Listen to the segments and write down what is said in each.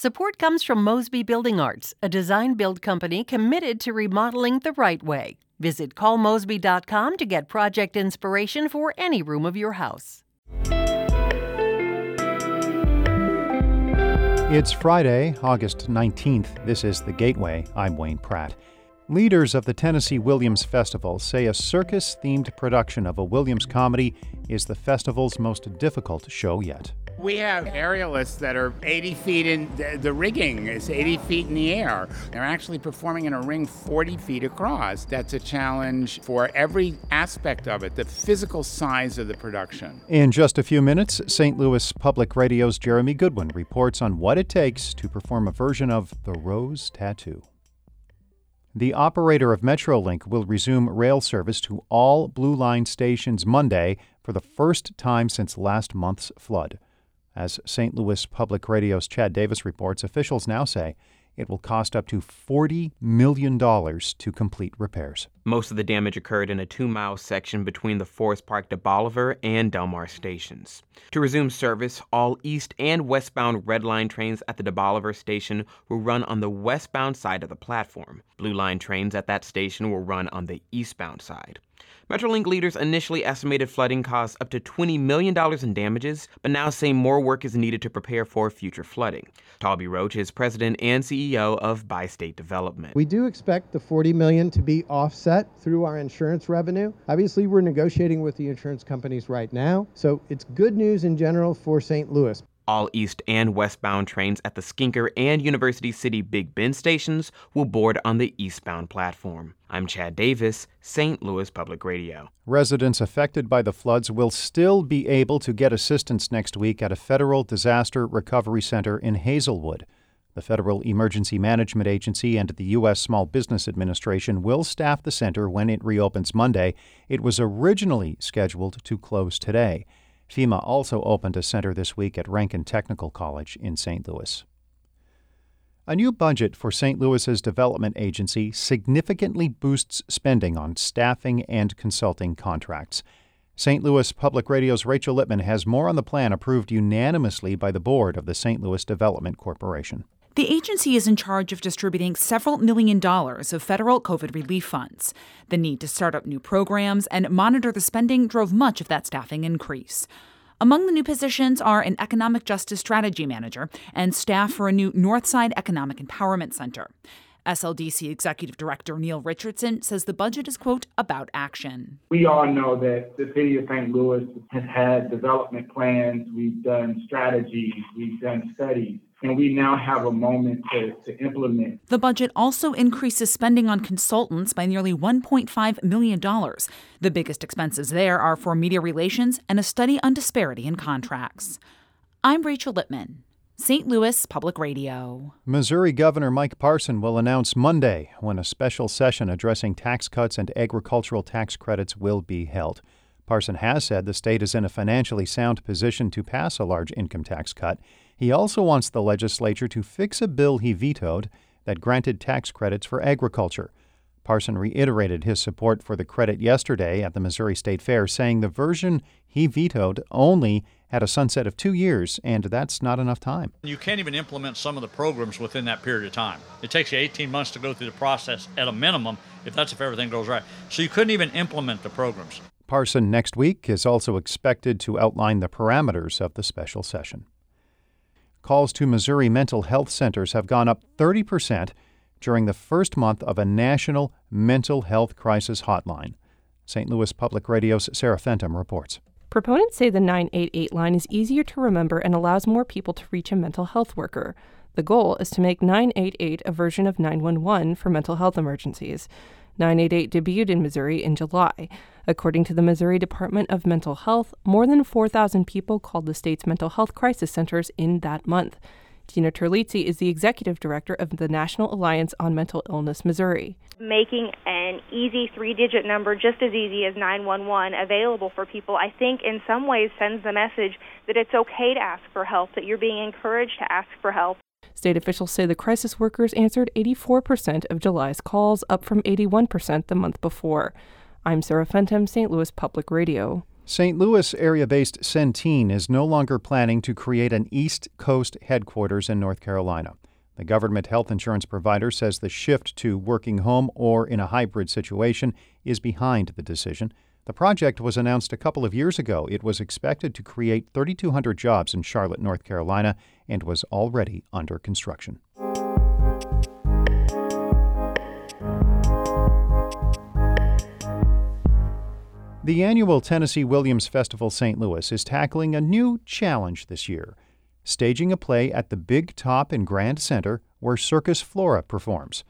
Support comes from Mosby Building Arts, a design build company committed to remodeling the right way. Visit callmosby.com to get project inspiration for any room of your house. It's Friday, August 19th. This is The Gateway. I'm Wayne Pratt. Leaders of the Tennessee Williams Festival say a circus themed production of a Williams comedy is the festival's most difficult show yet. We have aerialists that are 80 feet in the, the, rigging is 80 feet in the air. They're actually performing in a ring 40 feet across. That's a challenge for every aspect of it, the physical size of the production. In just a few minutes, St. Louis Public Radio's Jeremy Goodwin reports on what it takes to perform a version of The Rose Tattoo. The operator of Metrolink will resume rail service to all Blue Line stations Monday for the first time since last month's flood. As St. Louis Public Radio's Chad Davis reports, officials now say it will cost up to $40 million to complete repairs. Most of the damage occurred in a two mile section between the Forest Park DeBaliviere and Delmar stations. To resume service, all east and westbound Red Line trains at the DeBaliviere station will run on the westbound side of the platform. Blue Line trains at that station will run on the eastbound side. Metrolink leaders initially estimated flooding costs up to $20 million in damages, but now say more work is needed to prepare for future flooding. Taulby Roach is president and CEO of Bi-State Development. We do expect the 40 million to be offset through our insurance revenue. Obviously, we're negotiating with the insurance companies right now, so it's good news in general for St. Louis. All east and westbound trains at the Skinker and University City Big Bend stations will board on the eastbound platform. I'm Chad Davis, St. Louis Public Radio. Residents affected by the floods will still be able to get assistance next week at a federal disaster recovery center in Hazelwood. The Federal Emergency Management Agency and the U.S. Small Business Administration will staff the center when it reopens Monday. It was originally scheduled to close today. FEMA also opened a center this week at Ranken Technical College in St. Louis. A new budget for St. Louis's development agency significantly boosts spending on staffing and consulting contracts. St. Louis Public Radio's Rachel Lippman has more on the plan approved unanimously by the board of the St. Louis Development Corporation. The agency is in charge of distributing several million dollars of federal COVID relief funds. The need to start up new programs and monitor the spending drove much of that staffing increase. Among the new positions are an economic justice strategy manager and staff for a new Northside Economic Empowerment Center. SLDC Executive Director Neal Richardson says the budget is, quote, about action. We all know that the city of St. Louis has had development plans, we've done strategies, we've done studies and we now have a moment to, to implement. The budget also increases spending on consultants by nearly $1.5 million. The biggest expenses there are for media relations and a study on disparity in contracts. I'm Rachel Lippman. St. Louis Public Radio. Missouri Governor Mike Parson will announce Monday when a special session addressing tax cuts and agricultural tax credits will be held. Parson has said the state is in a financially sound position to pass a large income tax cut. He also wants the legislature to fix a bill he vetoed that granted tax credits for agriculture. Parson reiterated his support for the credit yesterday at the Missouri State Fair, saying the version he vetoed only had a sunset of two years, and that's not enough time. You can't even implement some of the programs within that period of time. It takes you 18 months to go through the process at a minimum, if that's if everything goes right. So you couldn't even implement the programs. Parson next week is also expected to outline the parameters of the special session calls to Missouri mental health centers have gone up 30% during the first month of a national mental health crisis hotline. St. Louis Public Radio's Sarah Fentem reports. Proponents say the 988 line is easier to remember and allows more people to reach a mental health worker. The goal is to make 988 a version of 911 for mental health emergencies. 988 debuted in Missouri in July. According to the Missouri Department of Mental Health, more than 4,000 people called the state's mental health crisis centers in that month. Tina Terlizzi is the executive director of the National Alliance on Mental Illness Missouri. Making an easy three digit number, just as easy as 911, available for people, I think in some ways sends the message that it's okay to ask for help, that you're being encouraged to ask for help. State officials say the crisis workers answered 84% of July's calls, up from 81% the month before. I'm Sarah Fentem, St. Louis Public Radio. St. Louis area based Centene is no longer planning to create an East Coast headquarters in North Carolina. The government health insurance provider says the shift to working home or in a hybrid situation is behind the decision. The project was announced a couple of years ago. It was expected to create 3,200 jobs in Charlotte, North Carolina, and was already under construction. The annual Tennessee Williams Festival St. Louis is tackling a new challenge this year staging a play at the Big Top in Grand Center where Circus Flora performs.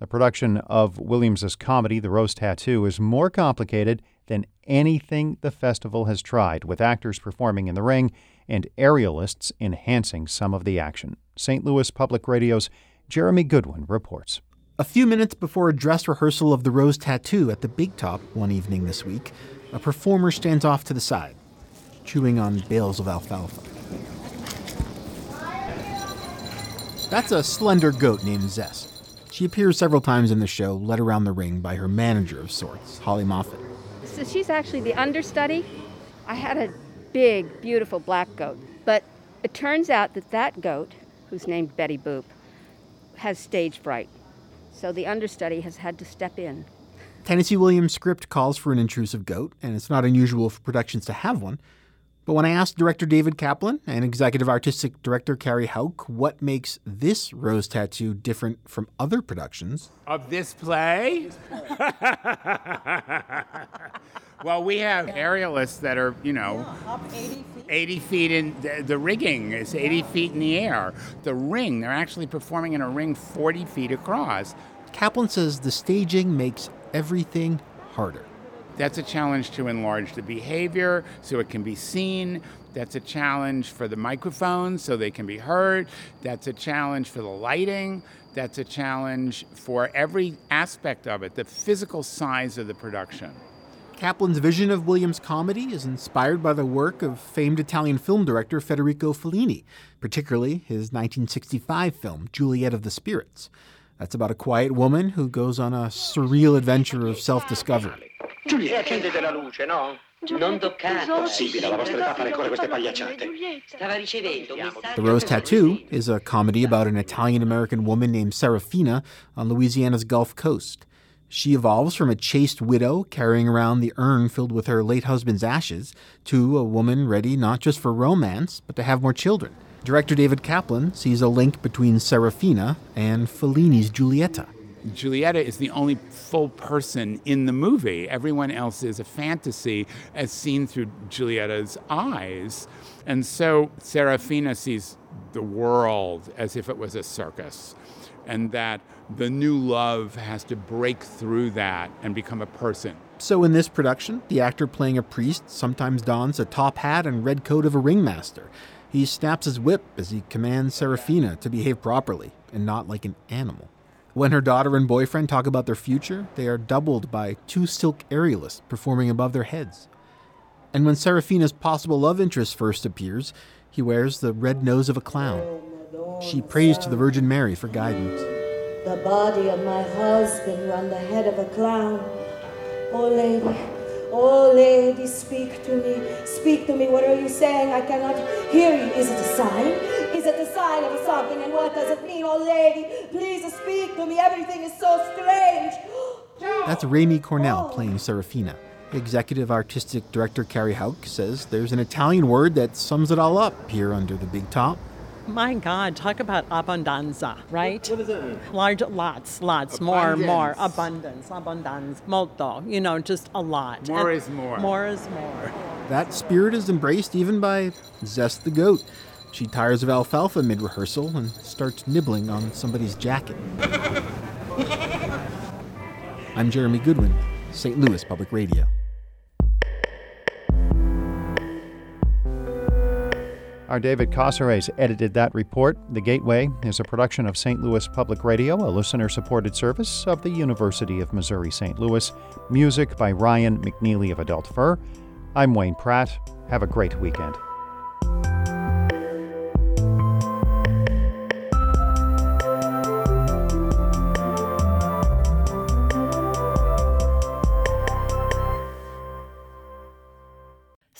The production of Williams's comedy The Rose Tattoo is more complicated than anything the festival has tried, with actors performing in the ring and aerialists enhancing some of the action. St. Louis Public Radio's Jeremy Goodwin reports. A few minutes before a dress rehearsal of The Rose Tattoo at the Big Top one evening this week, a performer stands off to the side, chewing on bales of alfalfa. That's a slender goat named Zest. She appears several times in the show, led around the ring by her manager of sorts, Holly Moffat. So she's actually the understudy. I had a big, beautiful black goat, but it turns out that that goat, who's named Betty Boop, has stage fright. So the understudy has had to step in. Tennessee Williams' script calls for an intrusive goat, and it's not unusual for productions to have one. But when I asked director David Kaplan and executive artistic director Carrie Houk what makes this rose tattoo different from other productions of this play, well, we have aerialists that are, you know, up 80 feet. 80 feet in the, the rigging is 80 feet in the air. The ring, they're actually performing in a ring 40 feet across. Kaplan says the staging makes everything harder. That's a challenge to enlarge the behavior so it can be seen. That's a challenge for the microphones so they can be heard. That's a challenge for the lighting. That's a challenge for every aspect of it, the physical size of the production. Kaplan's vision of Williams' comedy is inspired by the work of famed Italian film director Federico Fellini, particularly his 1965 film, Juliet of the Spirits. That's about a quiet woman who goes on a surreal adventure of self discovery. Giulietta, accendete la luce, no? Non toccate. Possibile, la vostra età fare ancora queste pagliacciate. Stava ricevendo The Rose Tattoo is a comedy about an Italian American woman named Serafina on Louisiana's Gulf Coast. She evolves from a chaste widow carrying around the urn filled with her late husband's ashes to a woman ready not just for romance, but to have more children. Director David Kaplan sees a link between Serafina and Fellini's Giulietta. Giulietta is the only full person in the movie. Everyone else is a fantasy as seen through Giulietta's eyes. And so Serafina sees the world as if it was a circus, and that the new love has to break through that and become a person. So, in this production, the actor playing a priest sometimes dons a top hat and red coat of a ringmaster. He snaps his whip as he commands Serafina to behave properly and not like an animal. When her daughter and boyfriend talk about their future, they are doubled by two silk aerialists performing above their heads. And when Serafina's possible love interest first appears, he wears the red nose of a clown. She prays to the Virgin Mary for guidance. The body of my husband on the head of a clown. Oh, lady, oh, lady, speak to me. Speak to me. What are you saying? I cannot hear you. Is it a sign? Is it a sign of something? And what does it mean? Oh, lady, please speak to me. Everything is so strange. That's Raimi Cornell playing Serafina. Executive Artistic Director Carrie Houk says there's an Italian word that sums it all up here under the big top. My God, talk about abbondanza, right? What does that mean? Large, lots, lots, more, more, abundance, abundance, molto, you know, just a lot. More And is more. More is more. That spirit is embraced even by Zest the goat. She tires of alfalfa mid rehearsal and starts nibbling on somebody's jacket. I'm Jeremy Goodwin, St. Louis Public Radio. Our David Casares edited that report. The Gateway is a production of St. Louis Public Radio, a listener supported service of the University of Missouri St. Louis. Music by Ryan McNeely of Adult Fur. I'm Wayne Pratt. Have a great weekend.